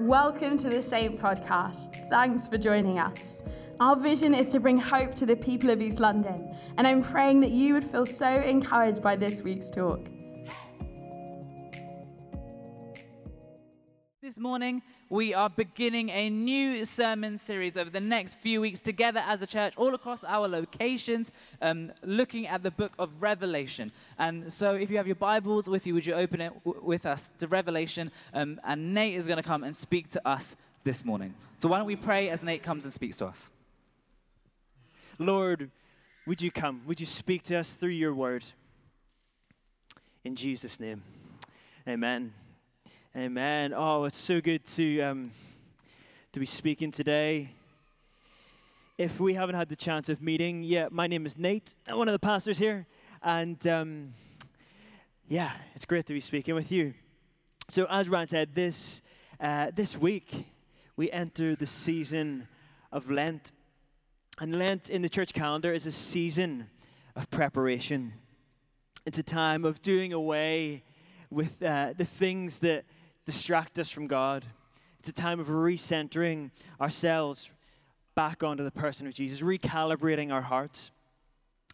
Welcome to the Saint podcast. Thanks for joining us. Our vision is to bring hope to the people of East London, and I'm praying that you would feel so encouraged by this week's talk. This morning, we are beginning a new sermon series over the next few weeks together as a church, all across our locations, um, looking at the book of Revelation. And so, if you have your Bibles with you, would you open it w- with us to Revelation? Um, and Nate is going to come and speak to us this morning. So, why don't we pray as Nate comes and speaks to us? Lord, would you come? Would you speak to us through your word? In Jesus' name, amen. Amen. Oh, it's so good to, um, to be speaking today. If we haven't had the chance of meeting, yeah, my name is Nate, I'm one of the pastors here. And um, yeah, it's great to be speaking with you. So, as Ryan said, this, uh, this week we enter the season of Lent. And Lent in the church calendar is a season of preparation. It's a time of doing away with uh, the things that distract us from God. It's a time of recentering ourselves back onto the person of Jesus, recalibrating our hearts.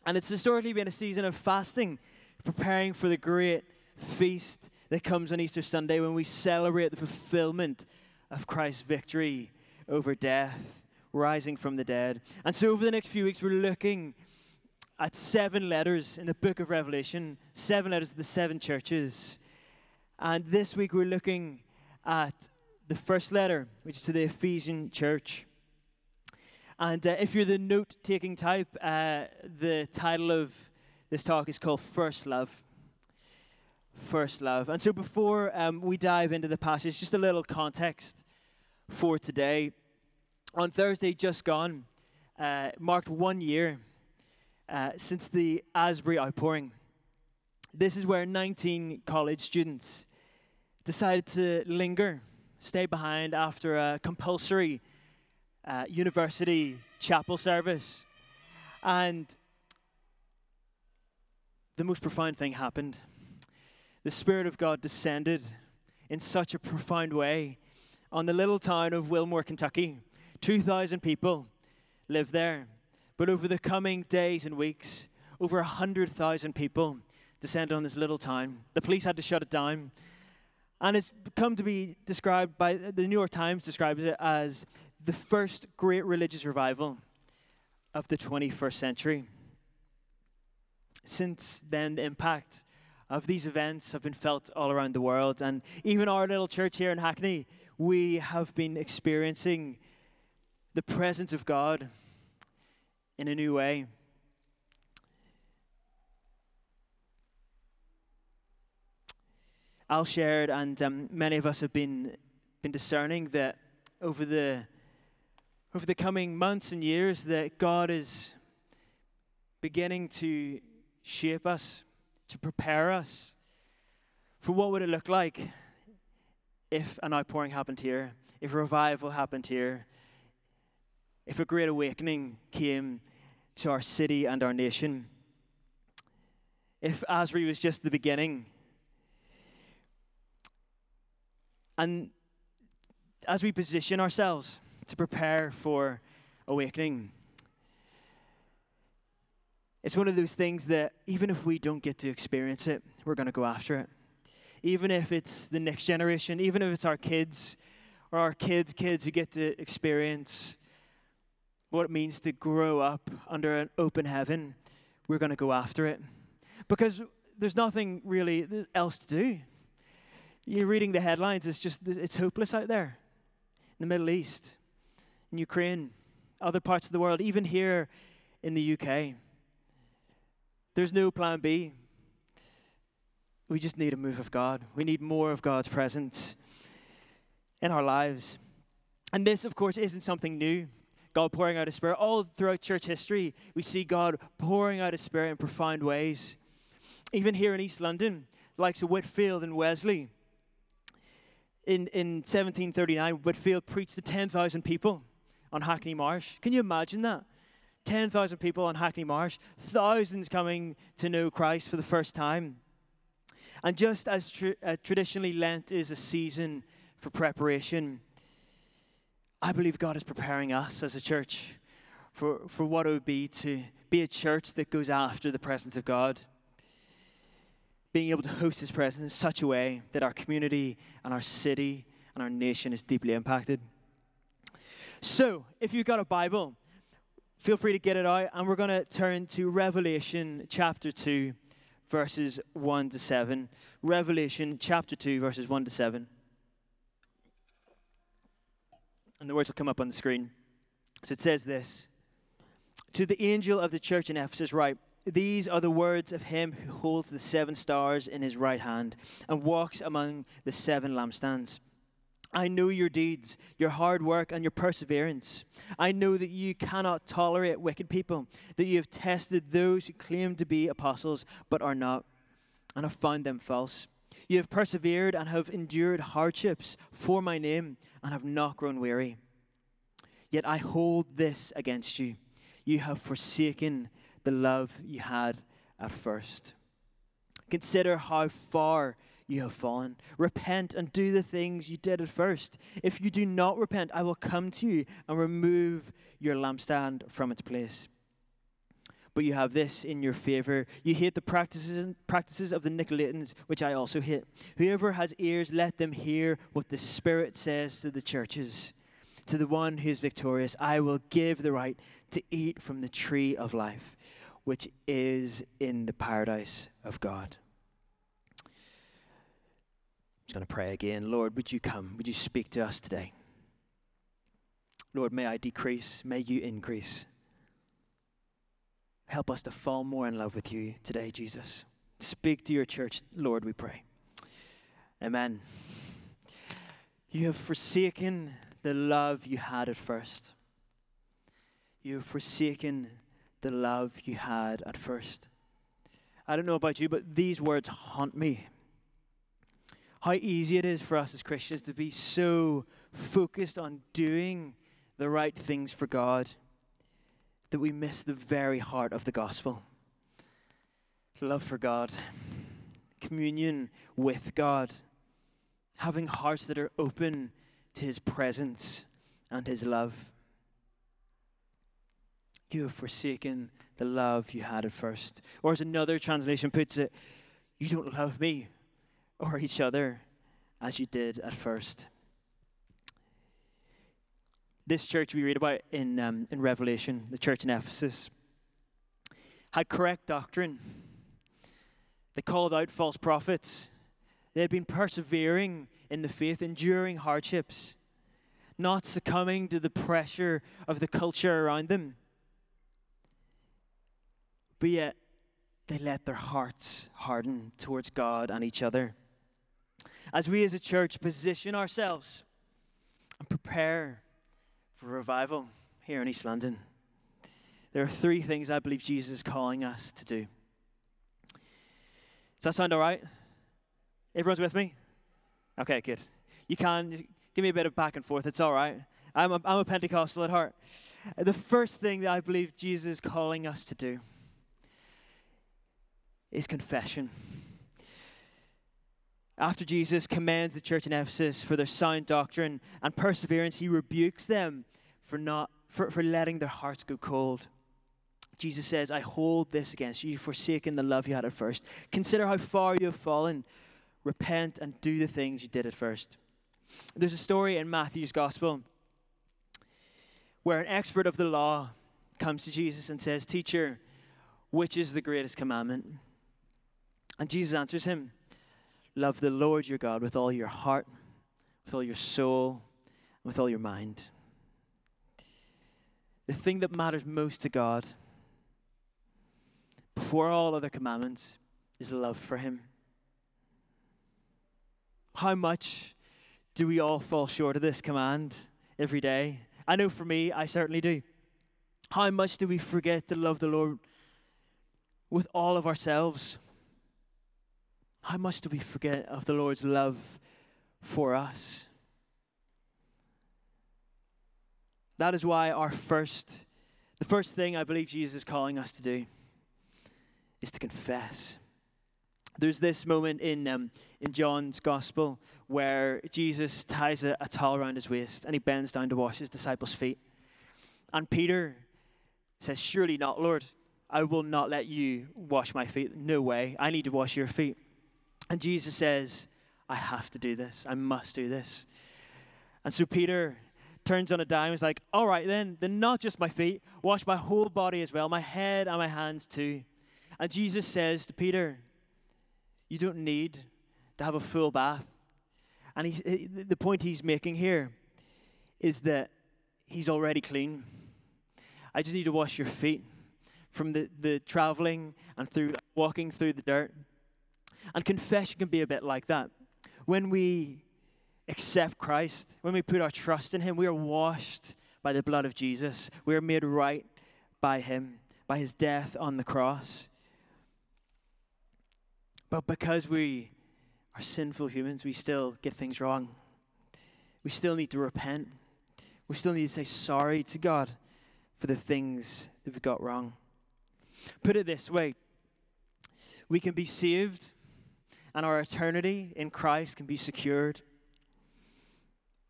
And it's historically been a season of fasting, preparing for the great feast that comes on Easter Sunday when we celebrate the fulfillment of Christ's victory over death, rising from the dead. And so, over the next few weeks, we're looking at seven letters in the book of Revelation, seven letters to the seven churches. And this week we're looking at the first letter, which is to the Ephesian church. And uh, if you're the note taking type, uh, the title of this talk is called First Love. First Love. And so before um, we dive into the passage, just a little context for today. On Thursday, just gone, uh, marked one year uh, since the Asbury outpouring. This is where 19 college students decided to linger, stay behind after a compulsory uh, university chapel service. And the most profound thing happened. The Spirit of God descended in such a profound way on the little town of Wilmore, Kentucky. 2,000 people live there. But over the coming days and weeks, over 100,000 people descended on this little town. The police had to shut it down. And it's come to be described by the New York Times describes it as the first great religious revival of the 21st century. Since then, the impact of these events have been felt all around the world. And even our little church here in Hackney, we have been experiencing the presence of God in a new way. Al shared, and um, many of us have been, been discerning that over the, over the coming months and years that God is beginning to shape us, to prepare us for what would it look like if an outpouring happened here, if a revival happened here, if a great awakening came to our city and our nation, if Asbury was just the beginning. And as we position ourselves to prepare for awakening, it's one of those things that even if we don't get to experience it, we're going to go after it. Even if it's the next generation, even if it's our kids or our kids' kids who get to experience what it means to grow up under an open heaven, we're going to go after it. Because there's nothing really else to do. You're reading the headlines, it's just, it's hopeless out there. In the Middle East, in Ukraine, other parts of the world, even here in the UK. There's no plan B. We just need a move of God. We need more of God's presence in our lives. And this, of course, isn't something new. God pouring out His Spirit. All throughout church history, we see God pouring out His Spirit in profound ways. Even here in East London, the likes of Whitefield and Wesley. In, in 1739, Whitefield preached to 10,000 people on Hackney Marsh. Can you imagine that? 10,000 people on Hackney Marsh, thousands coming to know Christ for the first time. And just as uh, traditionally Lent is a season for preparation, I believe God is preparing us as a church for, for what it would be to be a church that goes after the presence of God. Being able to host His presence in such a way that our community and our city and our nation is deeply impacted. So, if you've got a Bible, feel free to get it out, and we're going to turn to Revelation chapter 2, verses 1 to 7. Revelation chapter 2, verses 1 to 7. And the words will come up on the screen. So it says this To the angel of the church in Ephesus, write, These are the words of him who holds the seven stars in his right hand and walks among the seven lampstands. I know your deeds, your hard work, and your perseverance. I know that you cannot tolerate wicked people, that you have tested those who claim to be apostles but are not, and have found them false. You have persevered and have endured hardships for my name and have not grown weary. Yet I hold this against you you have forsaken the love you had at first. Consider how far you have fallen. Repent and do the things you did at first. If you do not repent, I will come to you and remove your lampstand from its place. But you have this in your favor. You hate the practices, practices of the Nicolaitans, which I also hate. Whoever has ears, let them hear what the Spirit says to the churches. To the one who is victorious, I will give the right to eat from the tree of life, which is in the paradise of God I'm just going to pray again. Lord, would you come? Would you speak to us today? Lord, may I decrease, may you increase. Help us to fall more in love with you today, Jesus. Speak to your church, Lord, we pray. Amen. You have forsaken the love you had at first. You have forsaken the love you had at first. I don't know about you, but these words haunt me how easy it is for us as Christians to be so focused on doing the right things for God that we miss the very heart of the gospel love for God, communion with God, having hearts that are open to His presence and His love. You have forsaken the love you had at first. Or as another translation puts it, you don't love me or each other as you did at first. This church we read about in, um, in Revelation, the church in Ephesus, had correct doctrine. They called out false prophets. They had been persevering in the faith, enduring hardships, not succumbing to the pressure of the culture around them. But yet, they let their hearts harden towards God and each other as we as a church position ourselves and prepare for revival here in East London, there are three things I believe Jesus is calling us to do. Does that sound all right? Everyone's with me? Okay, good. You can give me a bit of back and forth. It's all right. I'm a, I'm a Pentecostal at heart. The first thing that I believe Jesus is calling us to do is confession. After Jesus commands the church in Ephesus for their sound doctrine and perseverance, he rebukes them for, not, for, for letting their hearts go cold. Jesus says, I hold this against you. You've forsaken the love you had at first. Consider how far you have fallen. Repent and do the things you did at first. There's a story in Matthew's gospel where an expert of the law comes to Jesus and says, Teacher, which is the greatest commandment? And Jesus answers him, Love the Lord your God with all your heart, with all your soul, and with all your mind. The thing that matters most to God, before all other commandments, is love for Him. How much do we all fall short of this command every day? I know for me, I certainly do. How much do we forget to love the Lord with all of ourselves? How much do we forget of the Lord's love for us? That is why our first, the first thing I believe Jesus is calling us to do is to confess. There's this moment in, um, in John's gospel where Jesus ties a, a towel around his waist and he bends down to wash his disciples' feet. And Peter says, Surely not, Lord. I will not let you wash my feet. No way. I need to wash your feet. And Jesus says, I have to do this. I must do this. And so Peter turns on a dime and is like, All right, then, then not just my feet, wash my whole body as well, my head and my hands too. And Jesus says to Peter, You don't need to have a full bath. And he's, the point he's making here is that he's already clean. I just need to wash your feet from the, the traveling and through walking through the dirt. And confession can be a bit like that. When we accept Christ, when we put our trust in Him, we are washed by the blood of Jesus. We are made right by Him, by His death on the cross. But because we are sinful humans, we still get things wrong. We still need to repent. We still need to say sorry to God for the things that we've got wrong. Put it this way we can be saved, and our eternity in Christ can be secured,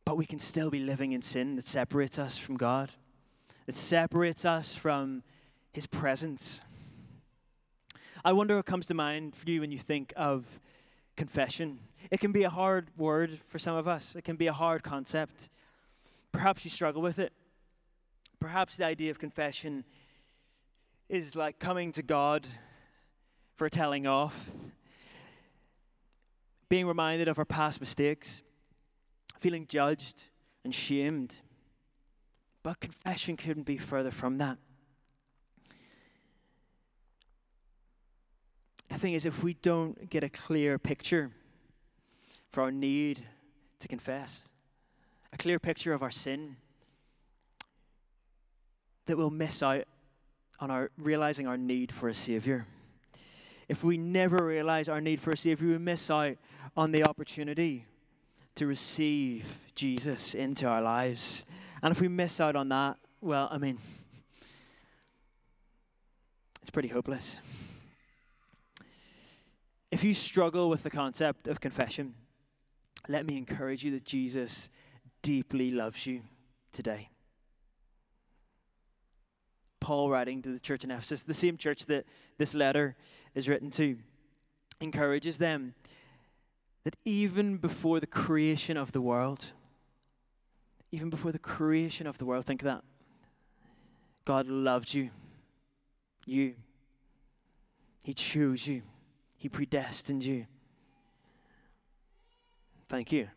but we can still be living in sin that separates us from God, that separates us from His presence. I wonder what comes to mind for you when you think of confession. It can be a hard word for some of us, it can be a hard concept. Perhaps you struggle with it. Perhaps the idea of confession is like coming to God for telling off, being reminded of our past mistakes, feeling judged and shamed. But confession couldn't be further from that. The thing is, if we don't get a clear picture for our need to confess, a clear picture of our sin, that we'll miss out on our realizing our need for a Savior. If we never realize our need for a Savior, we miss out on the opportunity to receive Jesus into our lives. And if we miss out on that, well, I mean, it's pretty hopeless. If you struggle with the concept of confession, let me encourage you that Jesus deeply loves you today. Paul writing to the church in Ephesus, the same church that this letter is written to, encourages them that even before the creation of the world, even before the creation of the world, think of that. God loved you. You. He chose you. He predestined you. Thank you.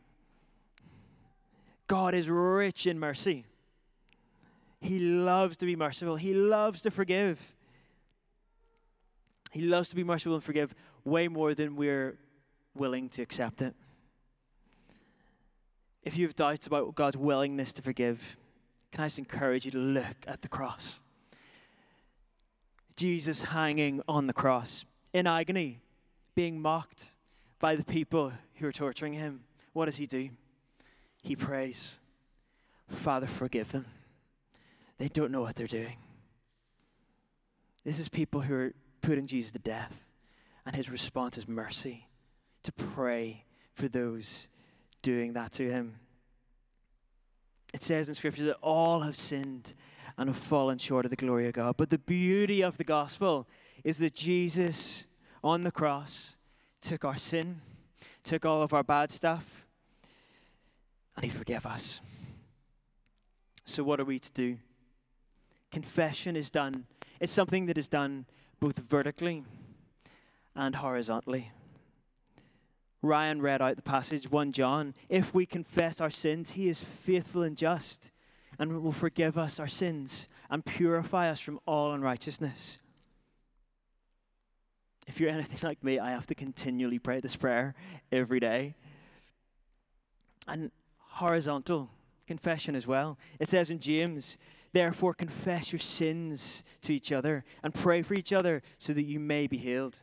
God is rich in mercy. He loves to be merciful. He loves to forgive. He loves to be merciful and forgive way more than we're willing to accept it. If you have doubts about God's willingness to forgive, can I just encourage you to look at the cross? Jesus hanging on the cross in agony, being mocked by the people who are torturing him. What does he do? He prays, Father, forgive them they don't know what they're doing. This is people who are putting Jesus to death, and his response is mercy to pray for those doing that to him. It says in Scripture that all have sinned and have fallen short of the glory of God. But the beauty of the gospel is that Jesus on the cross took our sin, took all of our bad stuff, and he forgave us. So, what are we to do? confession is done. It's something that is done both vertically and horizontally. Ryan read out the passage 1 John. If we confess our sins, he is faithful and just and will forgive us our sins and purify us from all unrighteousness. If you're anything like me, I have to continually pray this prayer every day. And horizontal confession as well. It says in James Therefore, confess your sins to each other and pray for each other so that you may be healed.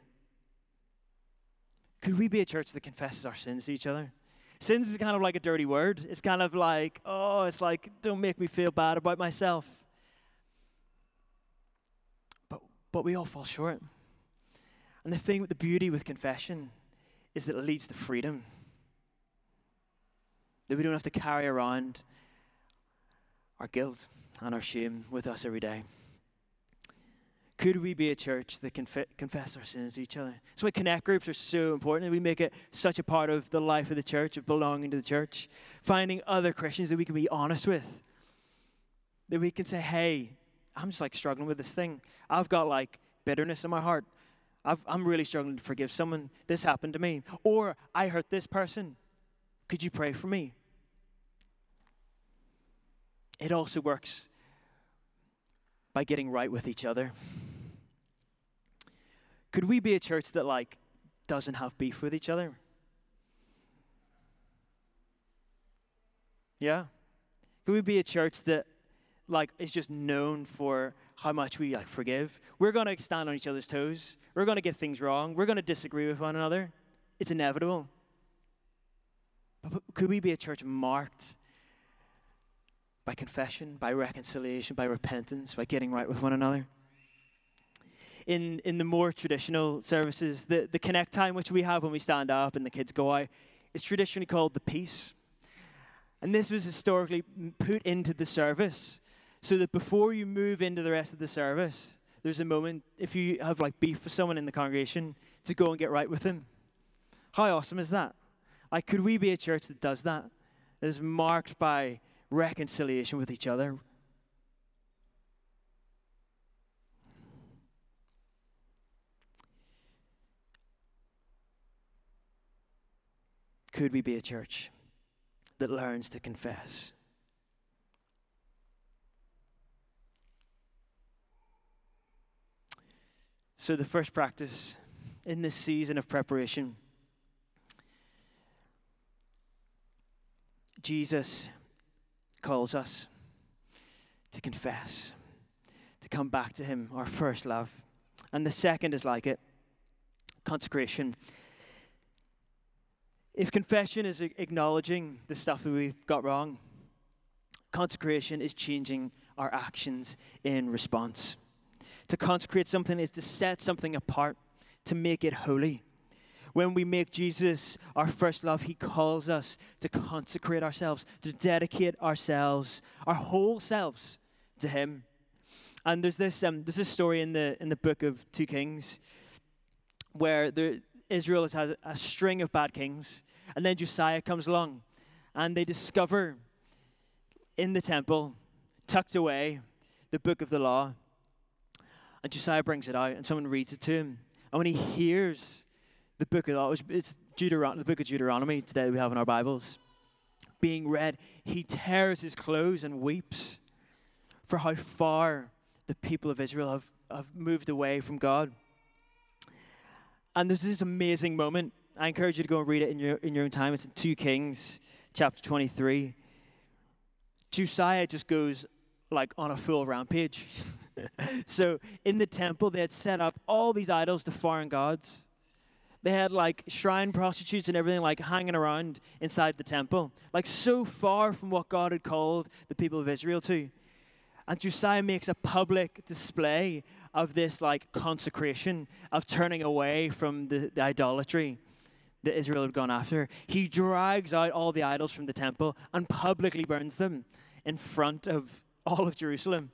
Could we be a church that confesses our sins to each other? Sins is kind of like a dirty word. It's kind of like, oh, it's like, don't make me feel bad about myself. But, but we all fall short. And the thing with the beauty with confession is that it leads to freedom. That we don't have to carry around our guilt and our shame with us every day. Could we be a church that conf- confess our sins to each other? That's why connect groups are so important. We make it such a part of the life of the church, of belonging to the church. Finding other Christians that we can be honest with. That we can say, hey, I'm just like struggling with this thing. I've got like bitterness in my heart. I am really struggling to forgive someone. This happened to me. Or I hurt this person. Could you pray for me? It also works by getting right with each other. Could we be a church that like doesn't have beef with each other? Yeah? Could we be a church that like is just known for how much we like forgive? We're going to stand on each other's toes. We're going to get things wrong. We're going to disagree with one another. It's inevitable. But could we be a church marked by confession, by reconciliation, by repentance, by getting right with one another? in, in the more traditional services, the, the connect time which we have when we stand up and the kids go out is traditionally called the peace. And this was historically put into the service so that before you move into the rest of the service, there's a moment, if you have like beef with someone in the congregation, to go and get right with them. How awesome is that? Like, could we be a church that does that? That is marked by reconciliation with each other, Could we be a church that learns to confess? So, the first practice in this season of preparation, Jesus calls us to confess, to come back to Him, our first love. And the second is like it consecration. If confession is acknowledging the stuff that we've got wrong, consecration is changing our actions in response. To consecrate something is to set something apart, to make it holy. When we make Jesus our first love, He calls us to consecrate ourselves, to dedicate ourselves, our whole selves, to Him. And there's this um, there's this story in the in the book of Two Kings where the, Israel has had a string of bad kings. And then Josiah comes along and they discover in the temple, tucked away, the book of the law. And Josiah brings it out and someone reads it to him. And when he hears the book of it's Deuteron- the book of Deuteronomy today we have in our Bibles, being read, he tears his clothes and weeps for how far the people of Israel have, have moved away from God. And there's this amazing moment. I encourage you to go and read it in your, in your own time. It's in 2 Kings, chapter 23. Josiah just goes like on a full rampage. so in the temple, they had set up all these idols to foreign gods. They had like shrine prostitutes and everything like hanging around inside the temple, like so far from what God had called the people of Israel to. And Josiah makes a public display of this like consecration, of turning away from the, the idolatry that Israel had gone after. He drags out all the idols from the temple and publicly burns them in front of all of Jerusalem.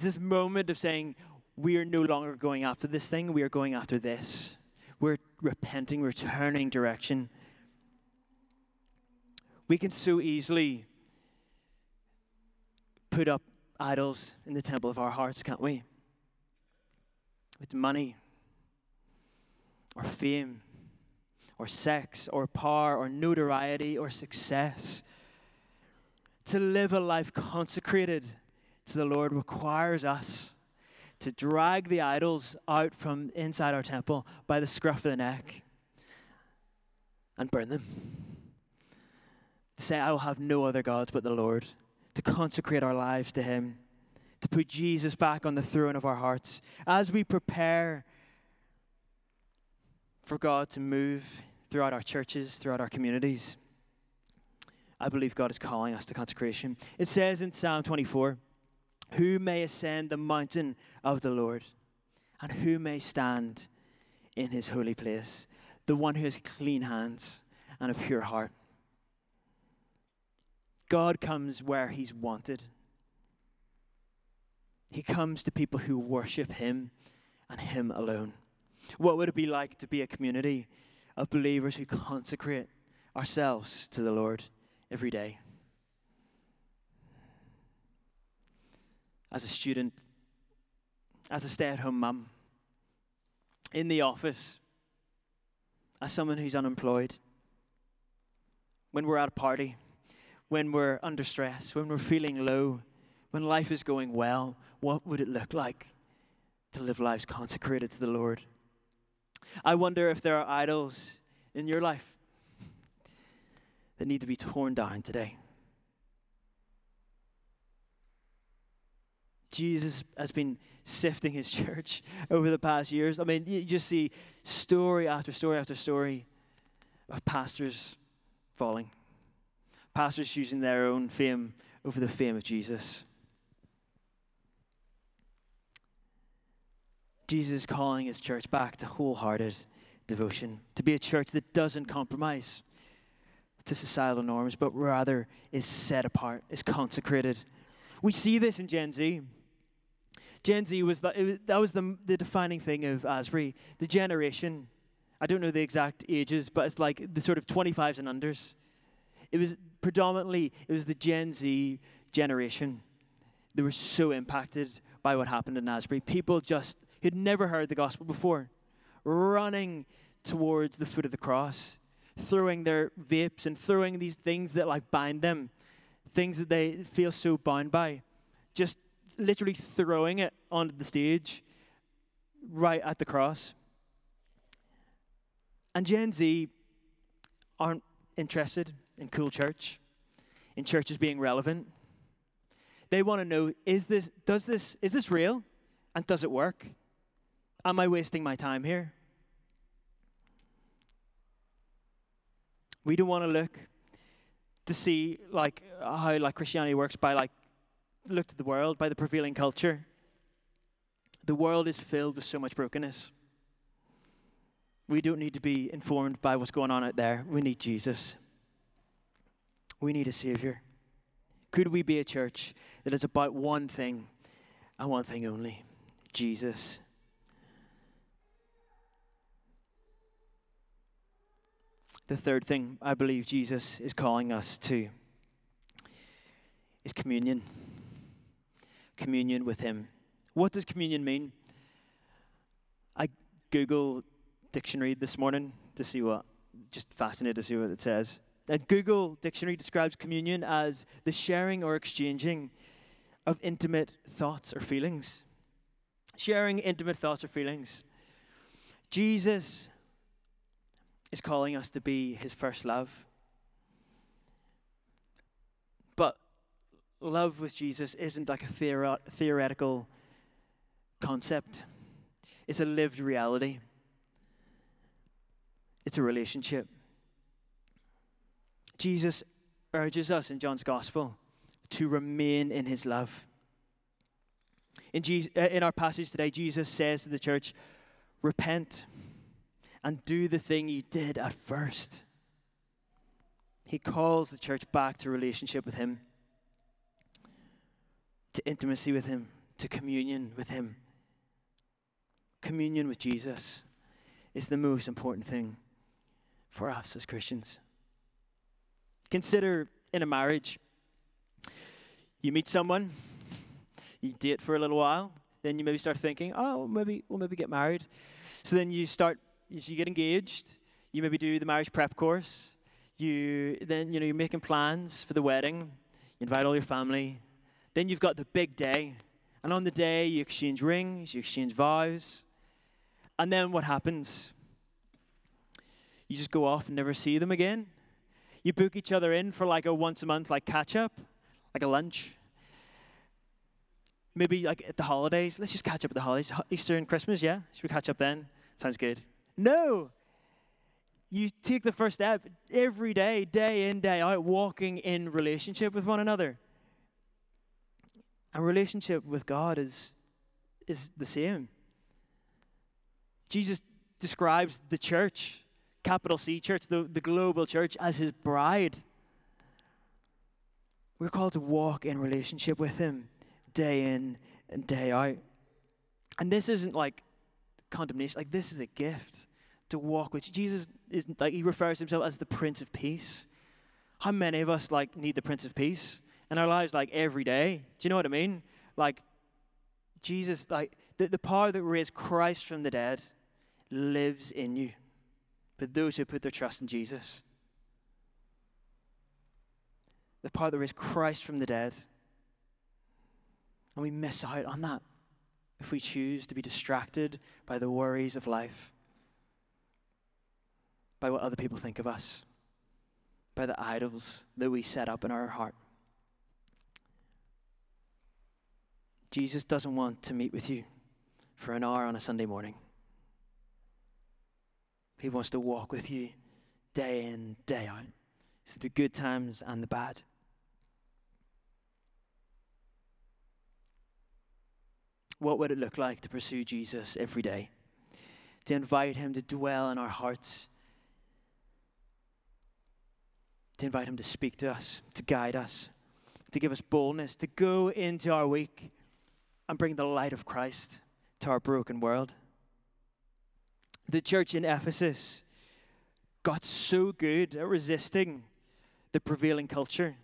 It's this moment of saying, we are no longer going after this thing, we are going after this. We're repenting, we're turning direction. We can so easily put up idols in the temple of our hearts, can't we? with money or fame or sex or power or notoriety or success. To live a life consecrated to the Lord requires us to drag the idols out from inside our temple by the scruff of the neck and burn them. To say, I will have no other gods but the Lord. To consecrate our lives to Him to put Jesus back on the throne of our hearts as we prepare for God to move throughout our churches, throughout our communities. I believe God is calling us to consecration. It says in Psalm 24, Who may ascend the mountain of the Lord, and who may stand in his holy place, the one who has clean hands and a pure heart. God comes where he's wanted. He comes to people who worship him and him alone. What would it be like to be a community of believers who consecrate ourselves to the Lord every day? As a student, as a stay at home mum, in the office, as someone who's unemployed, when we're at a party, when we're under stress, when we're feeling low, when life is going well, what would it look like to live lives consecrated to the Lord? I wonder if there are idols in your life that need to be torn down today. Jesus has been sifting his church over the past years. I mean, you just see story after story after story of pastors falling, pastors choosing their own fame over the fame of Jesus. Jesus is calling his church back to wholehearted devotion, to be a church that doesn't compromise to societal norms, but rather is set apart, is consecrated. We see this in Gen Z. Gen Z was, the, that was the, the defining thing of Asbury. The generation, I don't know the exact ages, but it's like the sort of 25s and unders. It was predominantly, it was the Gen Z generation. They were so impacted by what happened in Asbury. People just who'd never heard the gospel before, running towards the foot of the cross, throwing their vapes and throwing these things that like bind them, things that they feel so bound by, just literally throwing it onto the stage right at the cross. And Gen Z aren't interested in cool church, in churches being relevant. They want to know is this does this is this real and does it work? Am I wasting my time here? We don't want to look to see like how like Christianity works by like looked at the world by the prevailing culture. The world is filled with so much brokenness. We don't need to be informed by what's going on out there. We need Jesus. We need a Savior. Could we be a church that is about one thing and one thing only Jesus? The third thing I believe Jesus is calling us to is communion communion with Him. What does communion mean? I Google dictionary this morning to see what, just fascinated to see what it says. A Google dictionary describes communion as the sharing or exchanging of intimate thoughts or feelings. Sharing intimate thoughts or feelings. Jesus is calling us to be his first love. Love with Jesus isn't like a theori- theoretical concept, it's a lived reality, it's a relationship. Jesus urges us in John's gospel to remain in his love. In, Jesus, uh, in our passage today, Jesus says to the church, Repent and do the thing you did at first. He calls the church back to relationship with him to intimacy with Him, to communion with Him. Communion with Jesus is the most important thing for us as Christians. Consider in a marriage, you meet someone, you date for a little while, then you maybe start thinking, oh, maybe we'll maybe get married. So then you start, you get engaged, you maybe do the marriage prep course, you then you know you're making plans for the wedding, you invite all your family, then you've got the big day. And on the day, you exchange rings, you exchange vows. And then what happens? You just go off and never see them again. You book each other in for like a once a month, like catch up, like a lunch. Maybe like at the holidays. Let's just catch up at the holidays. Easter and Christmas, yeah? Should we catch up then? Sounds good. No! You take the first step every day, day in, day out, walking in relationship with one another. Our relationship with God is, is the same. Jesus describes the church, capital C church, the, the global church, as his bride. We're called to walk in relationship with him day in and day out. And this isn't like condemnation, like, this is a gift to walk with. Jesus is like, he refers to himself as the Prince of Peace. How many of us like need the Prince of Peace in our lives, like every day? Do you know what I mean? Like, Jesus, like, the, the power that raised Christ from the dead lives in you. But those who put their trust in Jesus, the power that raised Christ from the dead, and we miss out on that if we choose to be distracted by the worries of life, by what other people think of us, by the idols that we set up in our heart. Jesus doesn't want to meet with you for an hour on a Sunday morning. He wants to walk with you day in, day out, through the good times and the bad. What would it look like to pursue Jesus every day? To invite him to dwell in our hearts, to invite him to speak to us, to guide us, to give us boldness, to go into our week and bring the light of Christ to our broken world. The church in Ephesus got so good at resisting the prevailing culture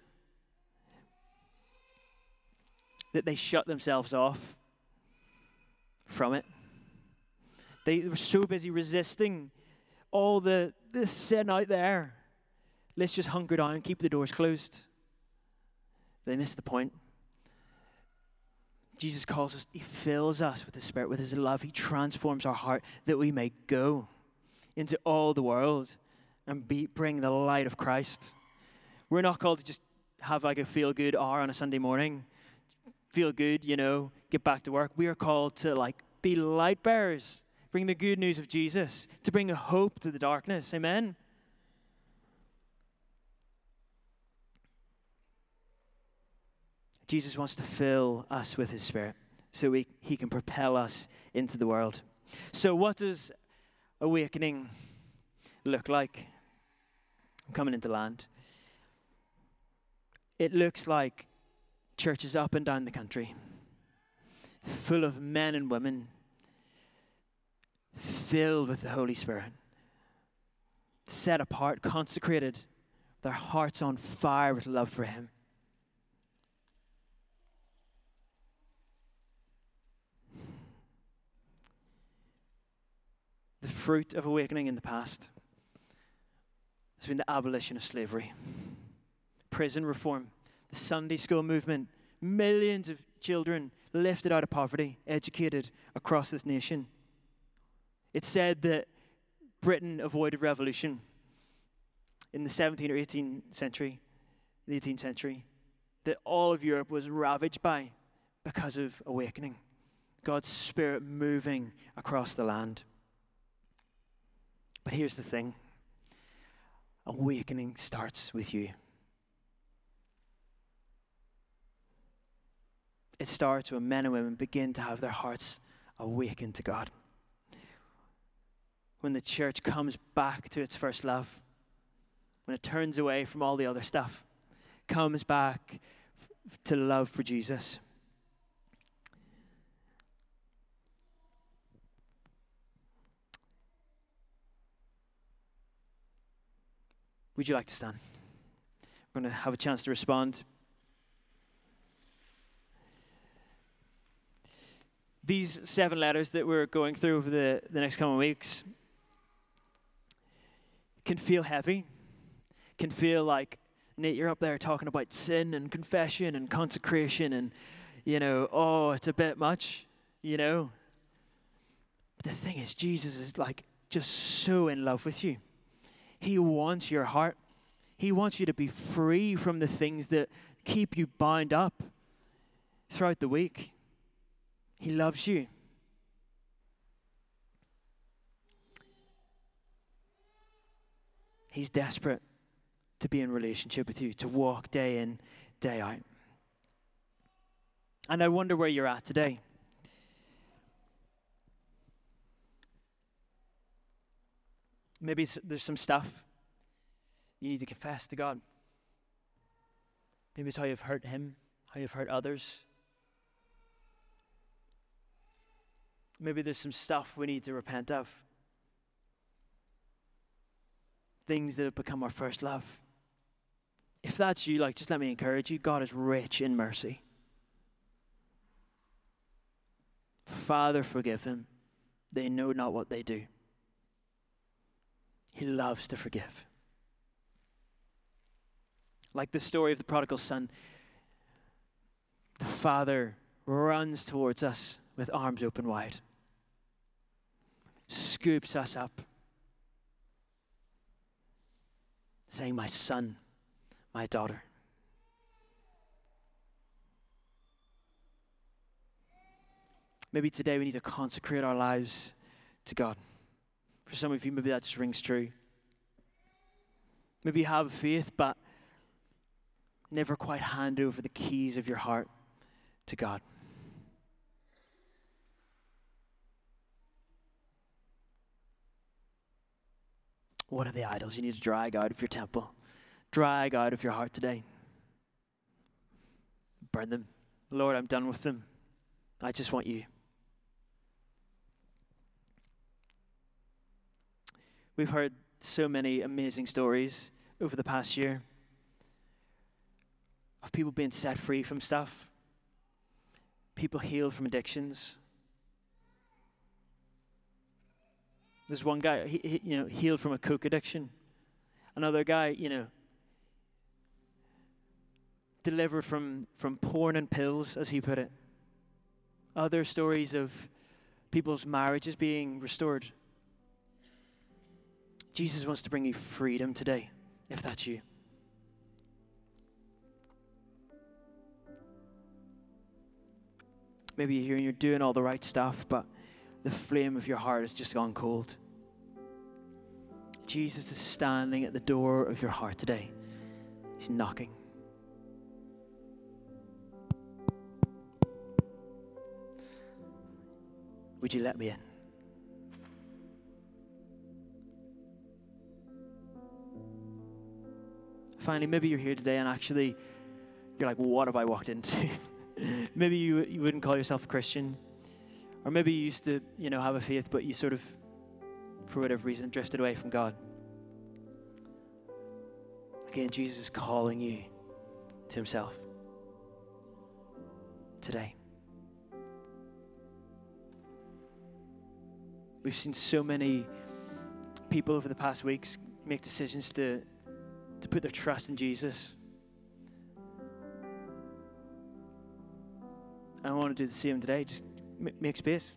that they shut themselves off from it. They were so busy resisting all the, the sin out there. Let's just hunker down, and keep the doors closed. They missed the point. Jesus calls us, He fills us with the Spirit, with His love. He transforms our heart that we may go into all the world and be, bring the light of Christ. We're not called to just have like a feel good hour on a Sunday morning, feel good, you know, get back to work. We are called to like be light bearers, bring the good news of Jesus, to bring hope to the darkness. Amen. Jesus wants to fill us with his spirit so we, he can propel us into the world. So, what does awakening look like? I'm coming into land. It looks like churches up and down the country, full of men and women filled with the Holy Spirit, set apart, consecrated, their hearts on fire with love for Him. the fruit of awakening in the past has been the abolition of slavery, prison reform, the Sunday school movement, millions of children lifted out of poverty, educated across this nation. It's said that Britain avoided revolution in the 17th or 18th century, the 18th century, that all of Europe was ravaged by because of awakening. God's Spirit moving across the land. But here's the thing awakening starts with you. It starts when men and women begin to have their hearts awakened to God. When the church comes back to its first love, when it turns away from all the other stuff, comes back to love for Jesus. Would you like to stand? We're going to have a chance to respond. These seven letters that we're going through over the, the next coming weeks can feel heavy, can feel like, Nate, you're up there talking about sin and confession and consecration, and, you know, oh, it's a bit much, you know. But the thing is, Jesus is like just so in love with you. He wants your heart. He wants you to be free from the things that keep you bound up throughout the week. He loves you. He's desperate to be in relationship with you, to walk day in, day out. And I wonder where you're at today. Maybe there's some stuff you need to confess to God. Maybe it's how you've hurt Him, how you've hurt others. Maybe there's some stuff we need to repent of. Things that have become our first love. If that's you, like, just let me encourage you God is rich in mercy. Father, forgive them. They know not what they do. He loves to forgive. Like the story of the prodigal son, the father runs towards us with arms open wide, scoops us up, saying, My son, my daughter. Maybe today we need to consecrate our lives to God. For some of you, maybe that just rings true. Maybe you have faith, but never quite hand over the keys of your heart to God. What are the idols you need to drag out of your temple? Drag out of your heart today. Burn them. Lord, I'm done with them. I just want you. We've heard so many amazing stories over the past year of people being set free from stuff, people healed from addictions. There's one guy, he, he, you know, healed from a coke addiction. Another guy, you know, delivered from, from porn and pills, as he put it. Other stories of people's marriages being restored. Jesus wants to bring you freedom today, if that's you. Maybe you're here and you're doing all the right stuff, but the flame of your heart has just gone cold. Jesus is standing at the door of your heart today. He's knocking. Would you let me in? Finally, maybe you're here today and actually you're like, what have I walked into? maybe you, you wouldn't call yourself a Christian. Or maybe you used to, you know, have a faith, but you sort of, for whatever reason, drifted away from God. Again, Jesus is calling you to himself today. We've seen so many people over the past weeks make decisions to to put their trust in Jesus. I want to do the same today. Just make space.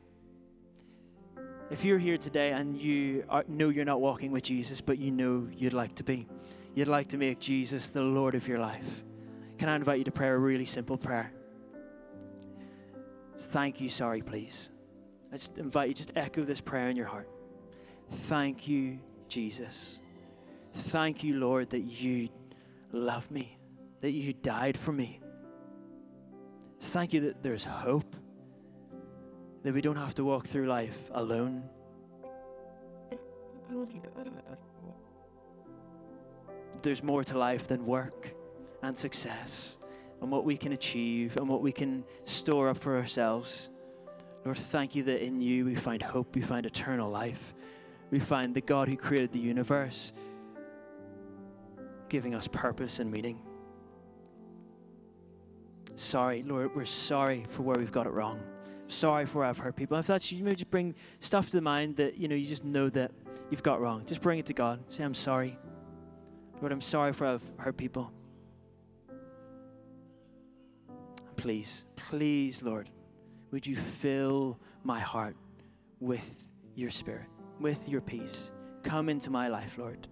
If you're here today and you are, know you're not walking with Jesus, but you know you'd like to be, you'd like to make Jesus the Lord of your life, can I invite you to pray a really simple prayer? Thank you, sorry, please. I just invite you, just echo this prayer in your heart. Thank you, Jesus. Thank you, Lord, that you love me, that you died for me. Thank you that there's hope, that we don't have to walk through life alone. There's more to life than work and success and what we can achieve and what we can store up for ourselves. Lord, thank you that in you we find hope, we find eternal life, we find the God who created the universe giving us purpose and meaning. Sorry, Lord, we're sorry for where we've got it wrong. Sorry for where I've hurt people. If that's you, maybe just bring stuff to the mind that you know you just know that you've got wrong. Just bring it to God. Say, I'm sorry. Lord, I'm sorry for I've hurt people. Please, please, Lord, would you fill my heart with your spirit, with your peace? Come into my life, Lord.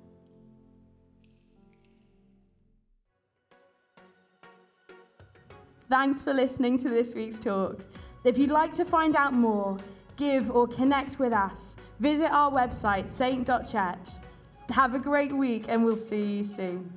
Thanks for listening to this week's talk. If you'd like to find out more, give, or connect with us, visit our website, saint.church. Have a great week, and we'll see you soon.